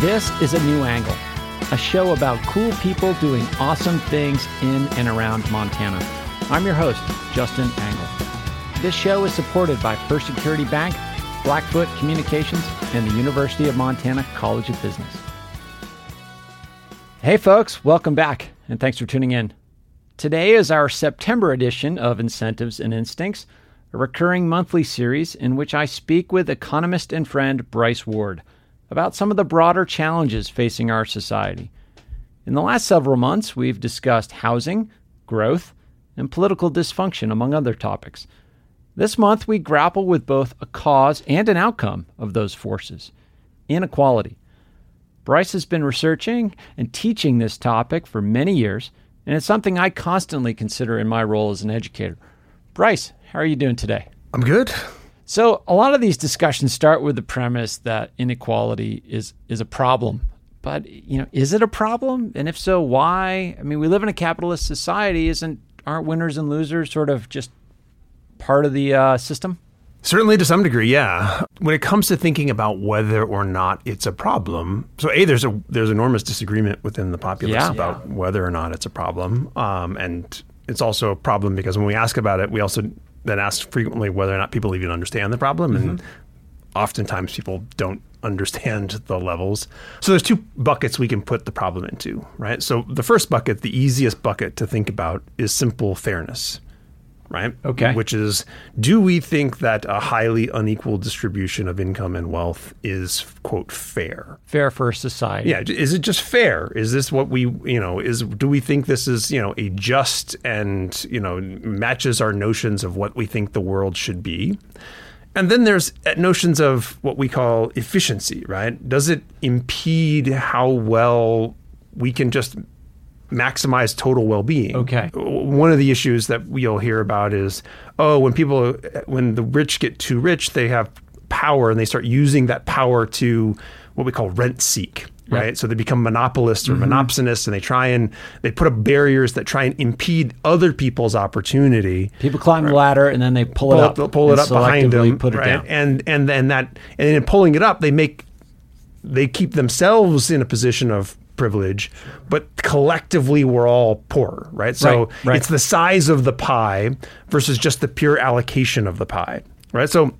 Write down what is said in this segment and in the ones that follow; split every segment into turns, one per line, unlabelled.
This is A New Angle, a show about cool people doing awesome things in and around Montana. I'm your host, Justin Angle. This show is supported by First Security Bank, Blackfoot Communications, and the University of Montana College of Business. Hey, folks, welcome back, and thanks for tuning in. Today is our September edition of Incentives and Instincts, a recurring monthly series in which I speak with economist and friend Bryce Ward about some of the broader challenges facing our society. In the last several months, we've discussed housing, growth, and political dysfunction, among other topics. This month, we grapple with both a cause and an outcome of those forces inequality. Bryce has been researching and teaching this topic for many years, and it's something I constantly consider in my role as an educator. Bryce, how are you doing today?
I'm good.
So a lot of these discussions start with the premise that inequality is is a problem. But you know, is it a problem? And if so, why? I mean, we live in a capitalist society. Isn't aren't winners and losers sort of just part of the uh, system?
Certainly to some degree, yeah. When it comes to thinking about whether or not it's a problem, so a there's a there's enormous disagreement within the populace
Yeah.
about whether or not it's a problem, um, and it's also a problem because when we ask about it, we also then ask frequently whether or not people even understand the problem, and mm-hmm. oftentimes people don't understand the levels. So there's two buckets we can put the problem into, right? So the first bucket, the easiest bucket to think about, is simple fairness. Right.
Okay.
Which is, do we think that a highly unequal distribution of income and wealth is quote fair?
Fair for society.
Yeah. Is it just fair? Is this what we, you know, is do we think this is, you know, a just and you know matches our notions of what we think the world should be? And then there's uh, notions of what we call efficiency, right? Does it impede how well we can just maximize total well-being?
Okay.
One of the issues that we'll hear about is, oh, when people, when the rich get too rich, they have power and they start using that power to what we call rent seek. Right, so they become monopolists or mm-hmm. monopsonists, and they try and they put up barriers that try and impede other people's opportunity
People climb the ladder and then they pull,
pull
it
it
up.
pull it up behind them,
Put it
right?
down.
And and then that and in pulling it up, they make they keep themselves in a position of privilege, but collectively we're all poor, right? So
Right, right.
it's the size of the pie versus just the pure allocation of the pie, right? So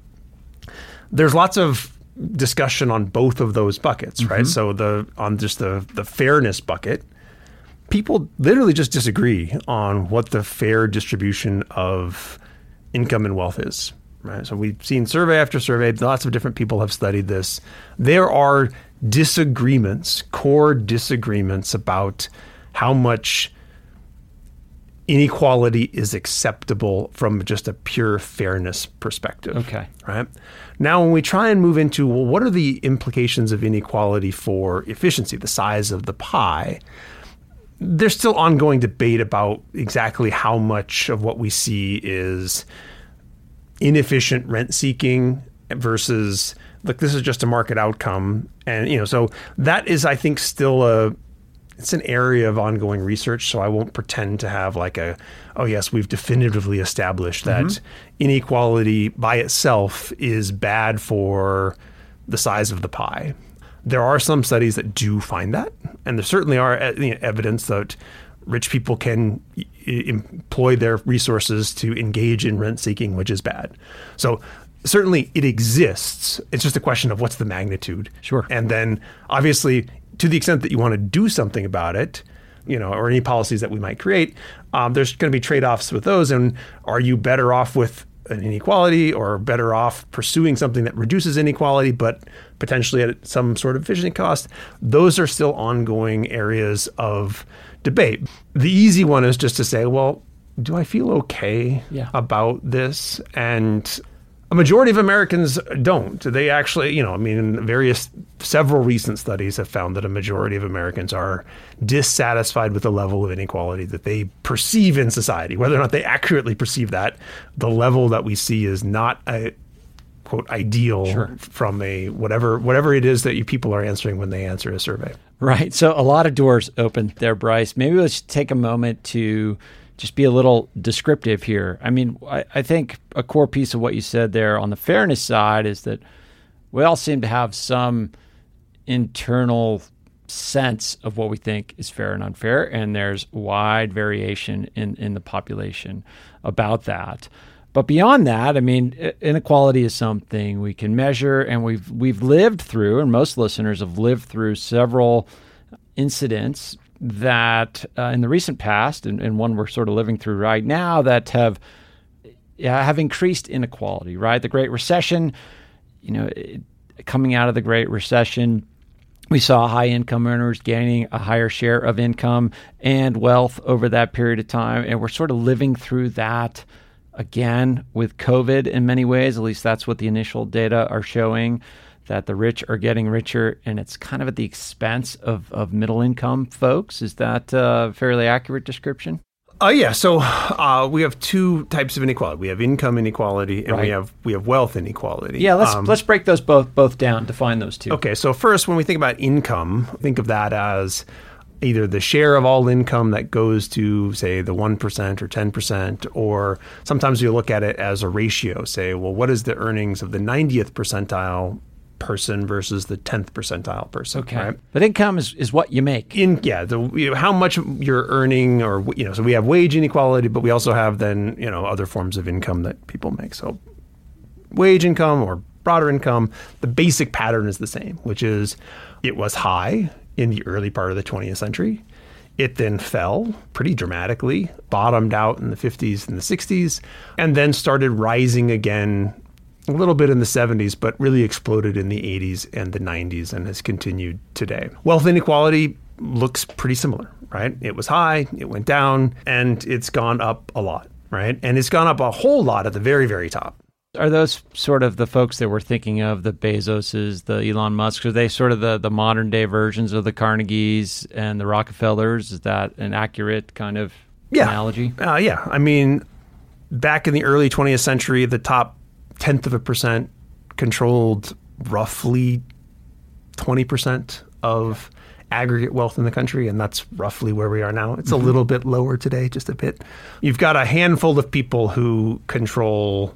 there's lots of discussion on both of those buckets, right? Mm-hmm. So the on just the the fairness bucket, people literally just disagree on what the fair distribution of income and wealth is. Right. So we've seen survey after survey. Lots of different people have studied this. There are disagreements, core disagreements about how much inequality is acceptable from just a pure fairness perspective.
Okay.
Right. Now, when we try and move into, well, what are the implications of inequality for efficiency, the size of the pie? There's still ongoing debate about exactly how much of what we see is inefficient rent seeking versus look this is just a market outcome. And you know so that is i think still a it's an area of ongoing research so i won't pretend to have like a oh yes we've definitively established that inequality by itself is bad for the size of the pie. There are some studies that do find that and there certainly are uh, you know, evidence that rich people can employ their resources to engage in rent seeking, which is bad. So certainly it exists. It's just a question of what's the magnitude.
Sure.
And then obviously, to the extent that you want to do something about it, you know, or any policies that we might create, um, there's going to be trade-offs with those. And are you better off with an inequality or better off pursuing something that reduces inequality but potentially at some sort of efficiency cost those are still ongoing areas of debate the easy one is just to say well do i feel okay
Yeah.
about this and a majority of Americans don't. They actually, you know, I mean, various, several recent studies have found that a majority of Americans are dissatisfied with the level of inequality that they perceive in society. Whether or not they accurately perceive that, the level that we see is not a quote ideal from a whatever whatever it is that you people are answering when they answer a survey.
Right. So a lot of doors open there, Bryce. Maybe let's take a moment to just be a little descriptive here. I mean, I, I think a core piece of what you said there on the fairness side is that we all seem to have some internal sense of what we think is fair and unfair, and there's wide variation in, in the population about that. But beyond that, I mean, inequality is something we can measure, and we've we've lived through, and most listeners have lived through several incidents that uh, in the recent past, and, and one we're sort of living through right now, that have yeah, have increased inequality. Right, the Great Recession, you know, it, coming out of the Great Recession, we saw high income earners gaining a higher share of income and wealth over that period of time. And we're sort of living through that again with COVID in many ways. At least that's what the initial data are showing that the rich are getting richer and it's kind of at the expense of, of middle income folks. Is that a fairly accurate description?
Uh, yeah. So uh, we have two types of inequality. We have income inequality, and right. we have we have wealth inequality.
Yeah. Let's um, let's break those both both down. Define those two.
Okay. So first, when we think about income, think of that as either the share of all income that goes to say the 1% or 10% or sometimes you look at it as a ratio say well what is the earnings of the 90th percentile person versus the 10th percentile person.
Okay.
Right?
But income is, is what you make.
In yeah, the you know, how much you're earning or you know, so we have wage inequality, but we also have then, you know, other forms of income that people make. So wage income or broader income, the basic pattern is the same, which is it was high in the early part of the 20th century. It then fell pretty dramatically, bottomed out in the 50s and the 60s, and then started rising again a little bit in the 70s, but really exploded in the 80s and the 90s and has continued today. Wealth inequality looks pretty similar, right? It was high, it went down, and it's gone up a lot, right? And it's gone up a whole lot at the very, very top.
Are those sort of the folks that we're thinking of, the Bezoses, the Elon Musks? Are they sort of the, the modern day versions of the Carnegies and the Rockefellers? Is that an accurate kind of
yeah.
analogy?
Uh, yeah. I mean, back in the early 20th century, the top tenth of a percent controlled roughly 20% of aggregate wealth in the country, and that's roughly where we are now. It's mm-hmm. a little bit lower today, just a bit. You've got a handful of people who control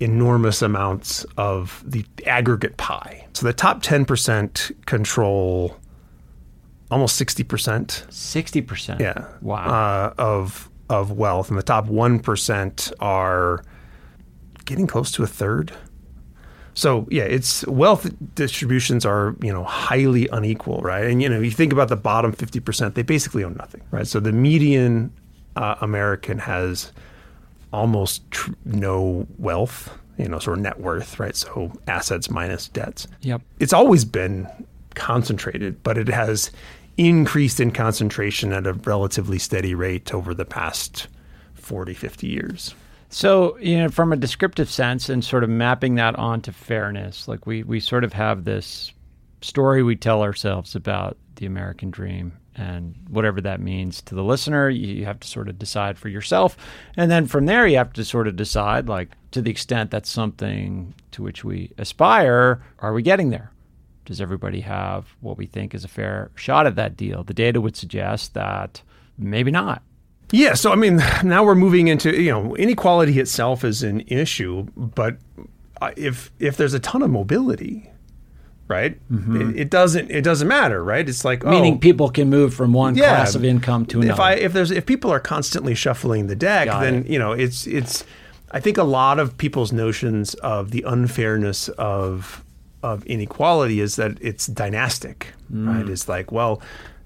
enormous amounts of the aggregate pie. So the top 10% control almost 60%.
60%.
Yeah.
Wow.
Uh, of of wealth and the top 1% are getting close to a third. So yeah, it's wealth distributions are you know highly unequal, right? And you know you think about the bottom fifty percent, they basically own nothing, right? So the median uh, American has almost tr- no wealth, you know, sort of net worth, right? So assets minus debts.
Yep.
It's always been concentrated, but it has increased in concentration at a relatively steady rate over the past 40, 50 years.
So, you know, from a descriptive sense and sort of mapping that onto fairness, like we, we sort of have this story we tell ourselves about the American dream and whatever that means to the listener, you have to sort of decide for yourself. And then from there, you have to sort of decide, like, to the extent that's something to which we aspire, are we getting there? Does everybody have what we think is a fair shot at that deal? The data would suggest that maybe not.
Yeah, so I mean, now we're moving into you know inequality itself is an issue, but if if there's a ton of mobility, right, mm-hmm. it, it, doesn't it doesn't matter, right? It's like
meaning
oh,
people can move from one yeah, class of income to another.
If I if there's if people are constantly shuffling the deck, Got then it. you know it's it's. I think a lot of people's notions of the unfairness of of inequality is that it's dynastic, mm. right? It's like, well,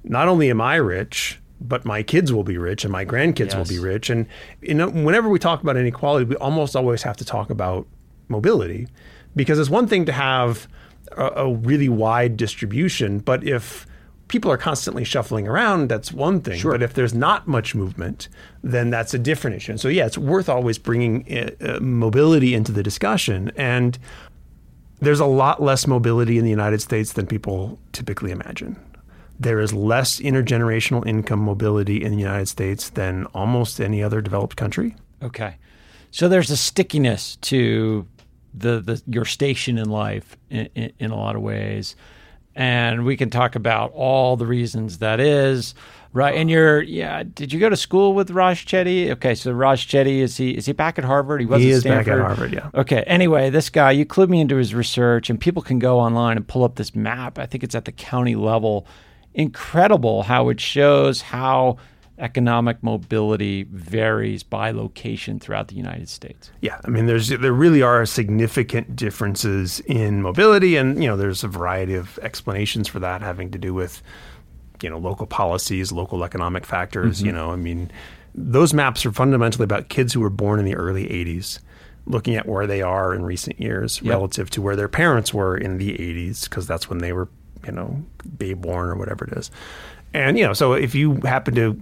not only am I rich, but my kids will be rich and my grandkids yes. will be rich. And you know, whenever we talk about inequality, we almost always have to talk about mobility because it's one thing to have a, a really wide distribution, but if people are constantly shuffling around, that's one thing.
Sure.
But if there's not much movement, then that's a different issue. And so, yeah, it's worth always bringing uh, mobility into the discussion. And there's a lot less mobility in the United States than people typically imagine. There is less intergenerational income mobility in the United States than almost any other developed country.
Okay. So there's a stickiness to the, the your station in life in, in, in a lot of ways. And we can talk about all the reasons that is. Right, and you're yeah. Did you go to school with Raj Chetty? Okay, so Raj Chetty is he is he back at Harvard? He was
He is back at Harvard, yeah.
Okay. Anyway, this guy you clued me into his research, and people can go online and pull up this map. I think it's at the county level. Incredible how it shows how economic mobility varies by location throughout the United States.
Yeah, I mean, there's there really are significant differences in mobility, and you know, there's a variety of explanations for that, having to do with you know local policies, local economic factors. Mm-hmm. You know, I mean, those maps are fundamentally about kids who were born in the early '80s, looking at where they are in recent years relative to where their parents were in the '80s, because that's when they were, you know, babe born or whatever it is. And you know, so if you happen to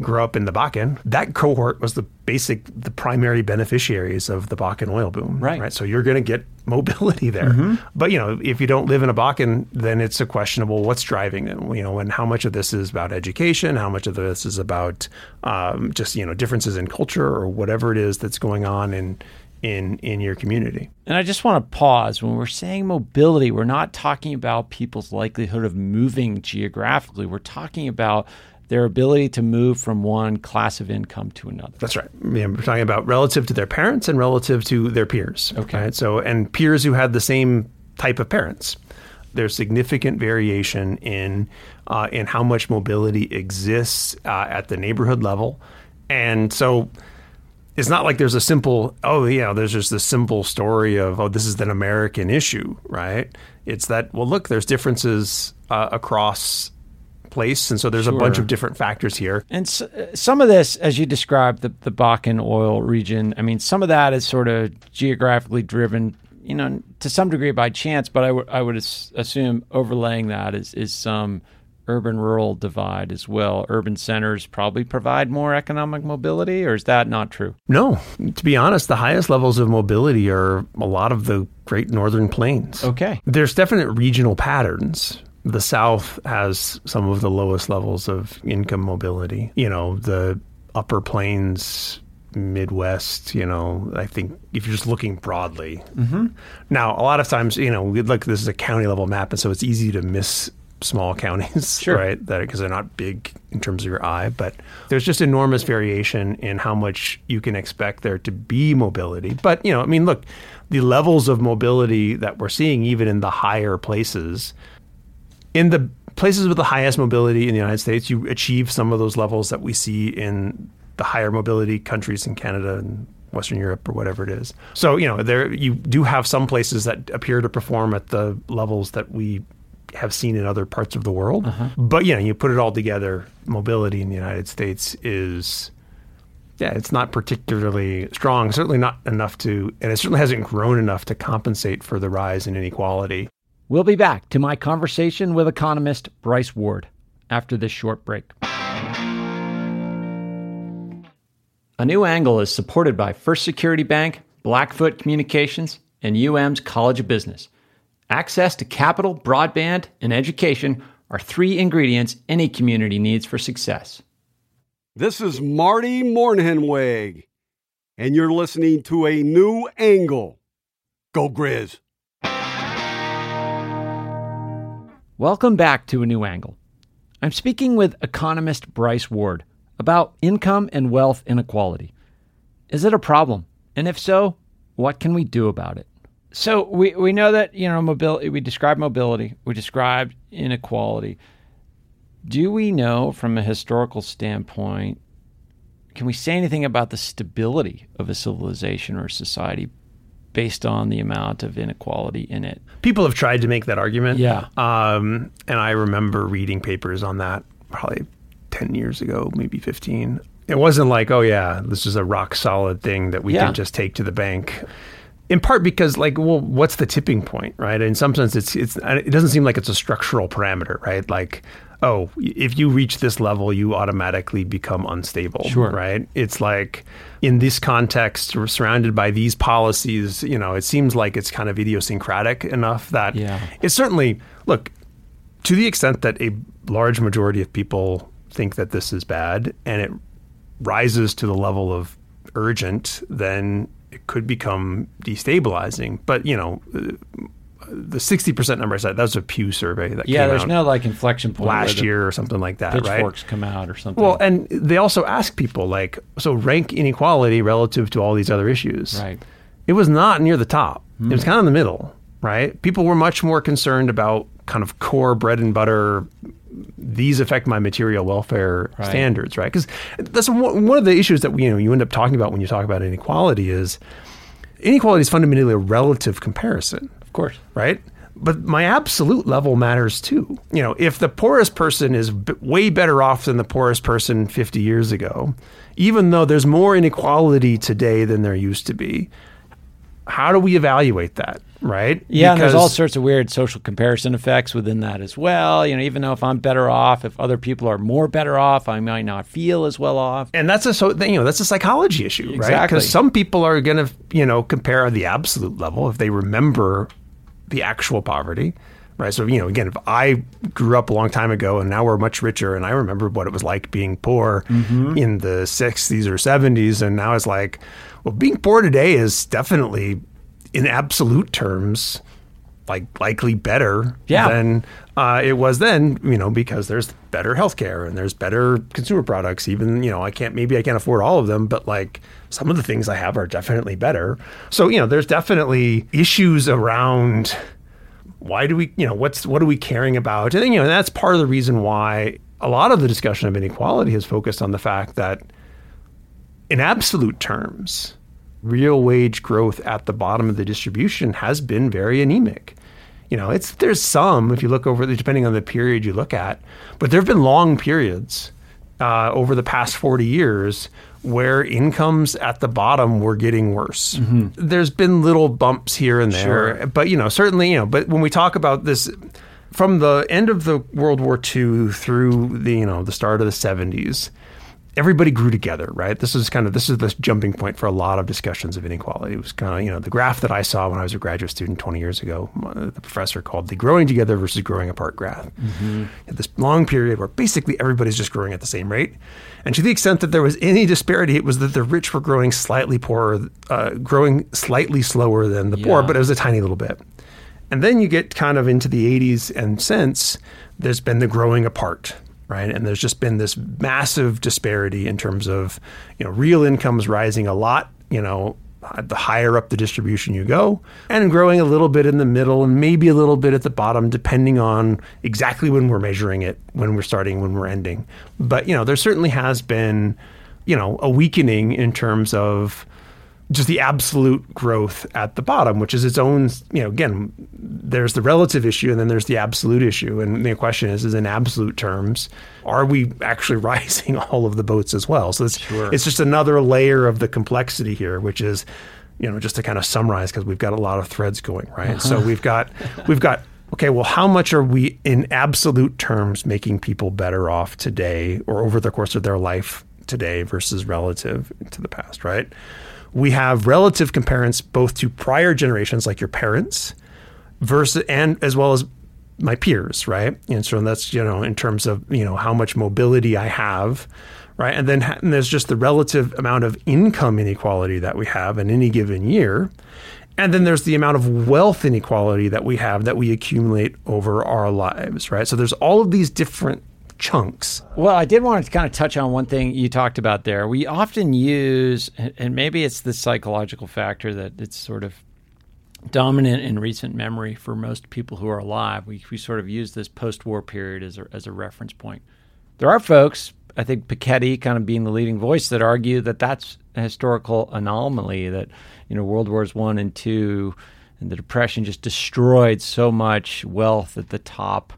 grow up in the Bakken, that cohort was the basic, the primary beneficiaries of the Bakken oil boom.
Right.
Right. So you're going to get mobility there. But you know, if you don't live in a Bakken, then it's a questionable what's driving it. You know, and how much of this is about education, how much of this is about um, just you know differences in culture or whatever it is that's going on in in in your community.
And I just want to pause when we're saying mobility, we're not talking about people's likelihood of moving geographically. We're talking about their ability to move from one class of income to another.
That's right. Yeah, we're talking about relative to their parents and relative to their peers.
Okay.
Right? So, and peers who had the same type of parents. There's significant variation in uh, in how much mobility exists uh, at the neighborhood level, and so it's not like there's a simple oh yeah there's just this simple story of oh this is an American issue, right? It's that well look there's differences uh, across place, and so there's a bunch of different factors here.
And s- some of this, as you described, the, the Bakken oil region, I mean, some of that is sort of geographically driven, you know, to some degree by chance, but I would I would assume overlaying that is, is some urban rural divide as well. Urban centers probably provide more economic mobility, or is that not true?
No, to be honest, the highest levels of mobility are a lot of the Great Northern Plains.
Okay.
There's definite regional patterns. The South has some of the lowest levels of income mobility. You know, the upper plains, Midwest, you know, I think if you're just looking broadly. Mm-hmm. Now, a lot of times, you know, we look, this is a county level map, and so it's easy to miss small counties,
Sure.
right? That because they're not big in terms of your eye, but there's just enormous variation in how much you can expect there to be mobility. But you know, I mean, look, the levels of mobility that we're seeing, even in the higher places, in the places with the highest mobility in the United States, you achieve some of those levels that we see in the higher mobility countries in Canada and Western Europe or whatever it is. So, you know, there you do have some places that appear to perform at the levels that we have seen in other parts of the world. Uh-huh. But, you know, you put it all together, mobility in the United States is yeah, it's not particularly strong, certainly not enough to and it certainly hasn't grown enough to compensate for the rise in inequality.
We'll be back to my conversation with economist Bryce Ward after this short break. A New Angle is supported by First Security Bank, Blackfoot Communications, and UM's College of Business. Access to capital, broadband, and education are three ingredients any community needs for success.
This is Marty Mornhinweg, and you're listening to a new angle. Go Grizz.
Welcome back to A New Angle. I'm speaking with economist Bryce Ward about income and wealth inequality. Is it a problem? And if so, what can we do about it? So we, we know that, you know, mobility we described mobility, we described inequality. Do we know from a historical standpoint, can we say anything about the stability of a civilization or society based on the amount of inequality in it?
People have tried to make that argument.
Yeah.
Um, and I remember reading papers on that probably 10 years ago, maybe 15. It wasn't like, oh, yeah, this is a rock solid thing that we
Yeah.
can just take to the bank. In part because, like, well, what's the tipping point, right? In some sense, it's it's it doesn't seem like it's a structural parameter, right? Like, oh, if you reach this level, you automatically become unstable,
Sure.
right? It's like in this context, we're surrounded by these policies. You know, it seems like it's kind of idiosyncratic enough that
Yeah.
it's certainly look to the extent that a large majority of people think that this is bad and it rises to the level of urgent, then it could become destabilizing. But you know, the 60% number I said, that was a Pew survey that
Yeah,
came
there's
out
no like inflection point
last year or something like that, right?
Pitchforks come out or something.
Well, and they also ask people like, so rank inequality relative to all these other issues.
right.
It was not near the top. It
Hmm.
was kind of in the middle, right? People were much more concerned about kind of core bread and butter. These affect my material welfare
Right.
standards, right? Because that's one of the issues that you know you end up talking about when you talk about inequality is inequality is fundamentally a relative comparison
Of course.
right? But my absolute level matters too. You know, if the poorest person is b- way better off than the poorest person 50 years ago, even though there's more inequality today than there used to be, how do we evaluate that, right?
Yeah, and there's all sorts of weird social comparison effects within that as well. You know, even though if I'm better off, if other people are more better off, I might not feel as well off.
and that's a so you know that's a psychology issue, right? Because some people are going to you know compare the absolute level if they remember the actual poverty, right? So you know, again, if I grew up a long time ago and now we're much richer, and I remember what it was like being poor in the '60s or '70s, and now it's like, well, being poor today is definitely, in absolute terms, like likely better
Yeah.
than uh, it was then, you know, because there's better healthcare and there's better consumer products. Even, you know, I can't, maybe I can't afford all of them, but like some of the things I have are definitely better. So, you know, there's definitely issues around why do we, you know, what's, what are we caring about? And, you know, that's part of the reason why a lot of the discussion of inequality has focused on the fact that in absolute terms, real wage growth at the bottom of the distribution has been very anemic. You know, it's there's some if you look over depending on the period you look at, but there have been long periods uh, over the past 40 years where incomes at the bottom were getting worse. Mm-hmm. There's been little bumps here and there, but you know, certainly, you know, but when we talk about this from the end of the World War II through the, you know, the start of the 70s, everybody grew together, right? This is kind of this is the jumping point for a lot of discussions of inequality. It was kind of you know the graph that I saw when I was a graduate student 20 years ago. uh, The professor called the growing together versus growing apart graph. Had this long period where basically everybody's just growing at the same rate, and to the extent that there was any disparity, it was that the rich were growing slightly poorer, uh, growing slightly slower than the poor, but it was a tiny little bit. And then you get kind of into the 80s and since there's been the growing apart, right? And there's just been this massive disparity in terms of, you know, real incomes rising a lot, you know, the higher up the distribution you go, and growing a little bit in the middle and maybe a little bit at the bottom, depending on exactly when we're measuring it, when we're starting, when we're ending. But, you know, there certainly has been, you know, a weakening in terms of just the absolute growth at the bottom, which is its own, you know, again, there's the relative issue and then there's the absolute issue. And the question is, is in absolute terms, are we actually rising all of the boats as well? So it's, it's just another layer of the complexity here, which is, you know, just to kind of summarize, because we've got a lot of threads going, right? Uh-huh. So we've got, we've got, okay, well, how much are we in absolute terms making people better off today or over the course of their life today versus relative to the past, right? We have relative comparisons both to prior generations like your parents versus and as well as my peers right? And so that's you know in terms of you know how much mobility i have right? And then and there's just the relative amount of income inequality that we have in any given year. And then there's the amount of wealth inequality that we have that we accumulate over our lives right? So there's all of these different chunks
Well, I did want to kind of touch on one thing you talked about there. We often use, and maybe it's the psychological factor that it's sort of dominant in recent memory for most people who are alive. We, we sort of use this post war period as a, as a reference point. There are folks, I think Piketty kind of being the leading voice, that argue that that's a historical anomaly, that, you know, World Wars One and Two and the Depression just destroyed so much wealth at the top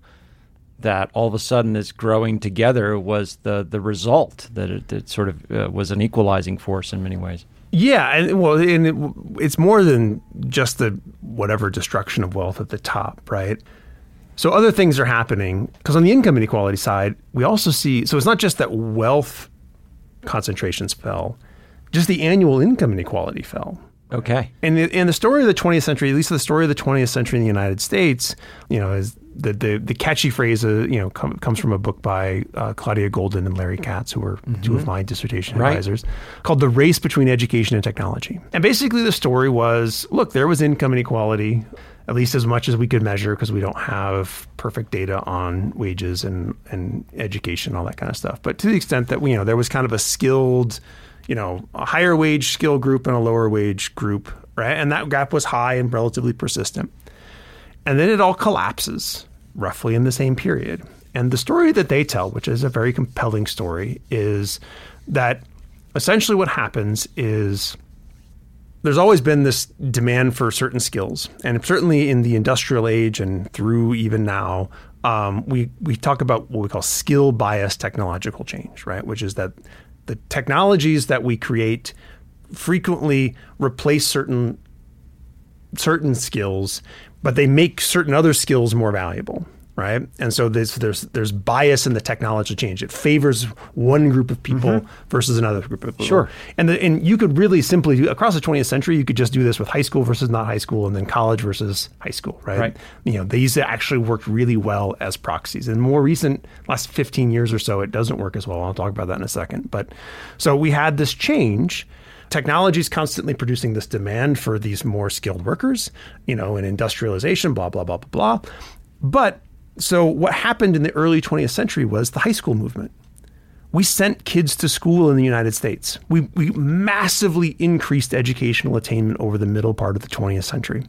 that all of a sudden this growing together was the the result that it, it sort of uh, was an equalizing force in many ways.
Yeah, and well, and it, it's more than just the whatever destruction of wealth at the top, right? So other things are happening because on the income inequality side, we also see. So it's not just that wealth concentrations fell, just the annual income inequality fell.
Okay.
And the, and the story of the 20th century, at least the story of the 20th century in the United States, you know, is the the, the catchy phrase, uh, you know, com- comes from a book by uh, Claudia Goldin and Larry Katz, who were two of my dissertation
Right.
advisors, called "The Race Between Education and Technology." And basically, the story was: look, there was income inequality, at least as much as we could measure, because we don't have perfect data on wages and and education, all that kind of stuff. But to the extent that we, you know there was kind of a skilled you know, a higher wage skill group and a lower wage group, right? And that gap was high and relatively persistent. And then it all collapses roughly in the same period. And the story that they tell, which is a very compelling story, is that essentially what happens is there's always been this demand for certain skills, and certainly in the industrial age and through even now, um, we we talk about what we call skill bias technological change, right? Which is that the technologies that we create frequently replace certain certain skills, but they make certain other skills more valuable, right? And so there's there's there's bias in the technology change. It favors one group of people mm-hmm. versus another group of people.
Sure.
And the, and you could really simply do across the 20th century. You could just do this with high school versus not high school, and then college versus high school, right?
Right.
You know, these actually worked really well as proxies. In more recent last 15 years or so, it doesn't work as well. I'll talk about that in a second. But so we had this change. Technology is constantly producing this demand for these more skilled workers, you know, and industrialization, blah, blah, blah, blah, blah. But so what happened in the early 20th century was the high school movement we sent kids to school in the United States. We, we massively increased educational attainment over the middle part of the 20th century.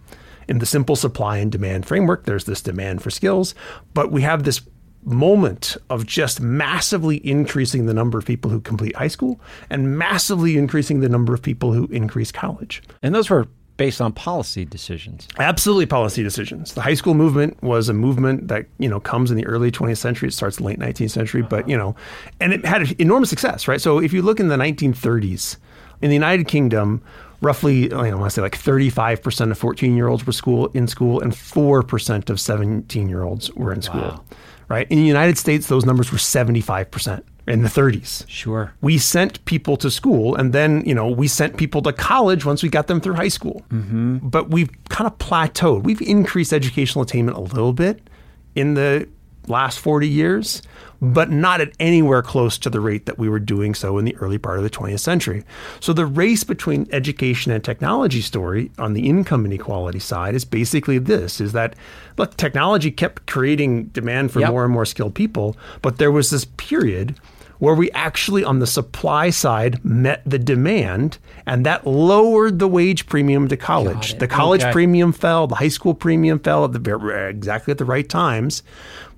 In the simple supply and demand framework, there's this demand for skills, but we have this moment of just massively increasing the number of people who complete high school and massively increasing the number of people who increase college.
And those were based on policy decisions.
Absolutely policy decisions. The high school movement was a movement that, you know, comes in the early 20th century. It starts late 19th century, but, uh-huh. you know, and it had enormous success, right? So if you look in the 1930s, in the United Kingdom, roughly, you know, I want to say like 35% of 14 year olds were school in school and 4% of 17 year olds were in school, right? In the United States, those numbers were 75% in the 30s
Sure.
we sent people to school and then you know we sent people to college once we got them through high school mm-hmm. but we've kind of plateaued we've increased educational attainment a little bit in the last 40 years but not at anywhere close to the rate that we were doing so in the early part of the 20th century so the race between education and technology story on the income inequality side is basically this is that look technology kept creating demand for
Yep.
more and more skilled people but there was this period where we actually on the supply side met the demand and that lowered the wage premium to college. The college
Okay.
premium fell, the high school premium fell at the exactly at the right times.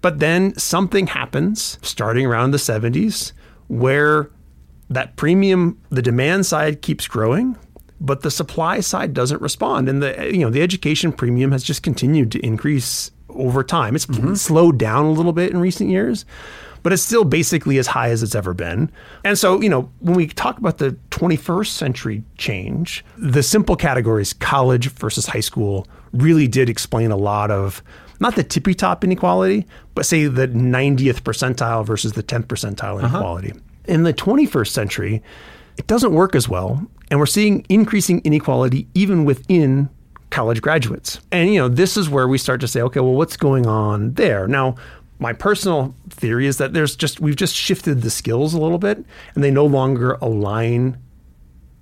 But then something happens starting around the 70s where that premium the demand side keeps growing but the supply side doesn't respond and the you know the education premium has just continued to increase over time it's mm-hmm. slowed down a little bit in recent years but it's still basically as high as it's ever been and so you know when we talk about the 21st century change the simple categories college versus high school really did explain a lot of not the tippy top inequality but say the 90th percentile versus the 10th percentile uh-huh. inequality in the 21st century it doesn't work as well. And we're seeing increasing inequality even within college graduates. And, you know, this is where we start to say, okay, well, what's going on there? Now, my personal theory is that there's just, we've just shifted the skills a little bit and they no longer align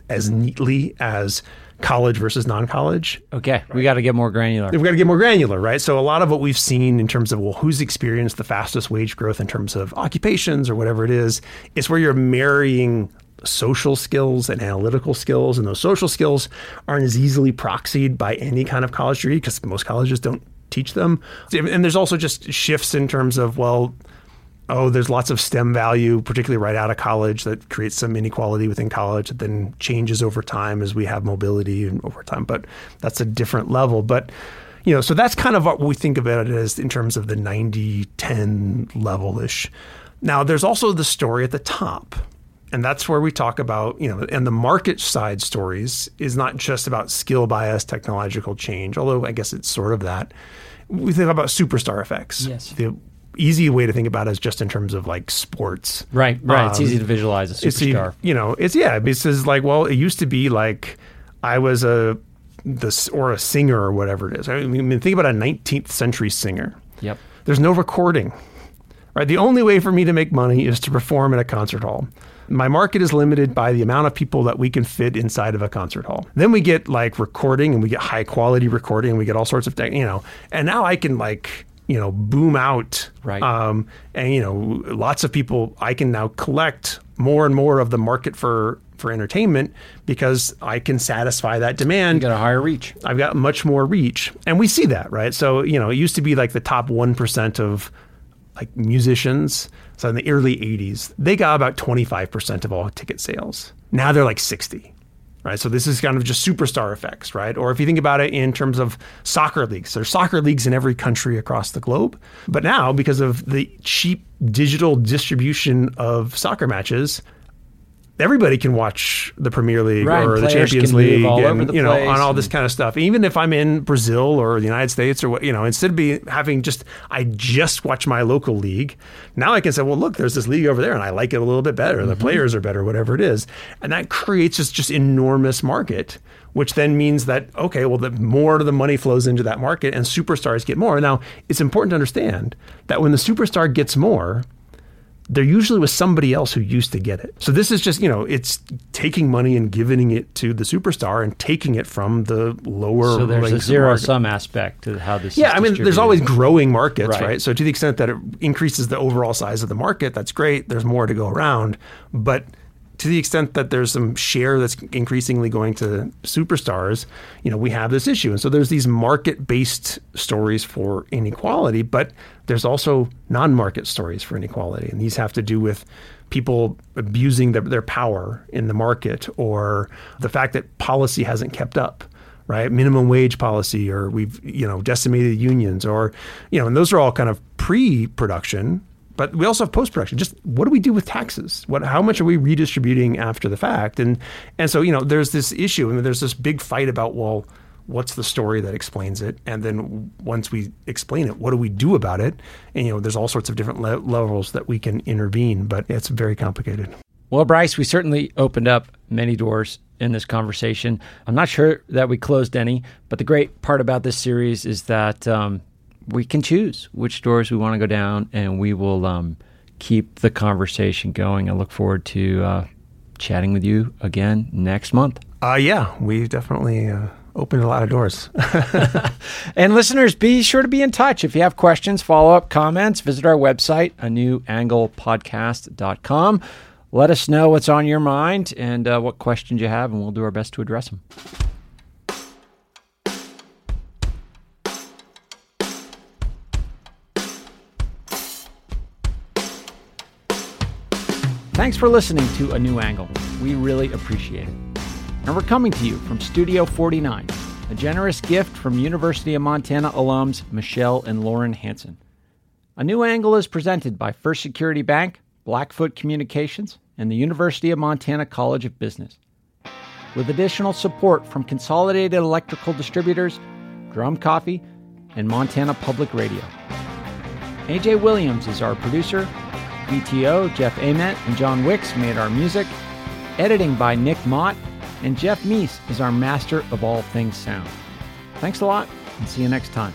as neatly as college versus non college.
Okay, we got to get more granular.
We've got to get more granular, right? So a lot of what we've seen in terms of well, who's experienced the fastest wage growth in terms of occupations or whatever it is, is where you're marrying social skills and analytical skills, and those social skills aren't as easily proxied by any kind of college degree because most colleges don't teach them. And there's also just shifts in terms of well. Oh, there's lots of STEM value, particularly right out of college, that creates some inequality within college that then changes over time as we have mobility and over time. But that's a different level. But you know, so that's kind of what we think of it as in terms of the 90 10 level ish. Now, there's also the story at the top. And that's where we talk about, you know, and the market side stories is not just about skill bias, technological change, although I guess it's sort of that. We think about superstar effects.
Yes.
The easy way to think about it is just in terms of like sports.
Right, right. it's
Um,
easy to visualize a
It's
superstar.
you know, it's yeah. This is like, well, it used to be like I was a this or a singer or whatever it is. I mean, think about a 19th century singer.
Yep.
there's no recording. Right? The only way for me to make money is to perform in a concert hall. My market is limited by the amount of people that we can fit inside of a concert hall. Then we get like recording and we get high quality recording and we get all sorts of things, you know. And now I can like you know boom out
right.
um, and you know lots of people i can now collect more and more of the market for for entertainment because i can satisfy that demand.
You got a higher reach.
I've got much more reach. And we see that right? So you know it used to be like the top 1% of like musicians so in the early 80s they got about 25% of all ticket sales now they're like 60 right? So this is kind of just superstar effects, right? Or if you think about it in terms of soccer leagues, there's soccer leagues in every country across the globe. But now, because of the cheap digital distribution of soccer matches, everybody can watch the Premier League
right,
or the Champions League, and, you know, on all this kind of stuff. Even if I'm in Brazil or the United States or what, you know, instead of be having just I just watch my local league, now I can say, well, look, there's this league over there, and I like it a little bit better. Mm-hmm. The players are better, whatever it is, and that creates this just enormous market. Which then means that okay, well, the more the money flows into that market, and superstars get more. Now, it's important to understand that when the superstar gets more, they're usually with somebody else who used to get it. So this is just, you know, it's taking money and giving it to the superstar and taking it from the lower.
So there's a zero sum aspect to how this.
Yeah, I mean, there's always growing markets, right. right? So to the extent that it increases the overall size of the market, that's great. There's more to go around, but to the extent that there's some share that's increasingly going to superstars, you know, we have this issue. And so there's these market-based stories for inequality, but there's also non-market stories for inequality. And these have to do with people abusing their, their power in the market or the fact that policy hasn't kept up right? Minimum wage policy, or we've you know decimated unions, or you know, and those are all kind of pre-production but we also have post production. Just what do we do with taxes? What how much are we redistributing after the fact? And and so you know there's this issue and there's this big fight about well what's the story that explains it and then once we explain it what do we do about it and you know there's all sorts of different le- levels that we can intervene but it's very complicated
well bryce we certainly opened up many doors in this conversation i'm not sure that we closed any but the great part about this series is that um, we can choose which doors we want to go down, and we will um, keep the conversation going. I look forward to uh, chatting with you again next month.
Uh, yeah, we definitely uh, opened a lot of doors.
and listeners, be sure to be in touch. If you have questions, follow up, comments, visit our website, a new anglepodcast.com. Let us know what's on your mind and uh, what questions you have, and we'll do our best to address them. Thanks for listening to A New Angle. We really appreciate it. And we're coming to you from Studio 49, a generous gift from University of Montana alums Michelle and Lauren Hanson. A New Angle is presented by First Security Bank, Blackfoot Communications, and the University of Montana College of Business. With additional support from Consolidated Electrical Distributors, Drum Coffee, and Montana Public Radio. AJ Williams is our producer, BTO, Jeff Ament, and John Wicks made our music. Editing by Nick Mott, and Jeff Meese is our master of all things sound. Thanks a lot, and see you next time.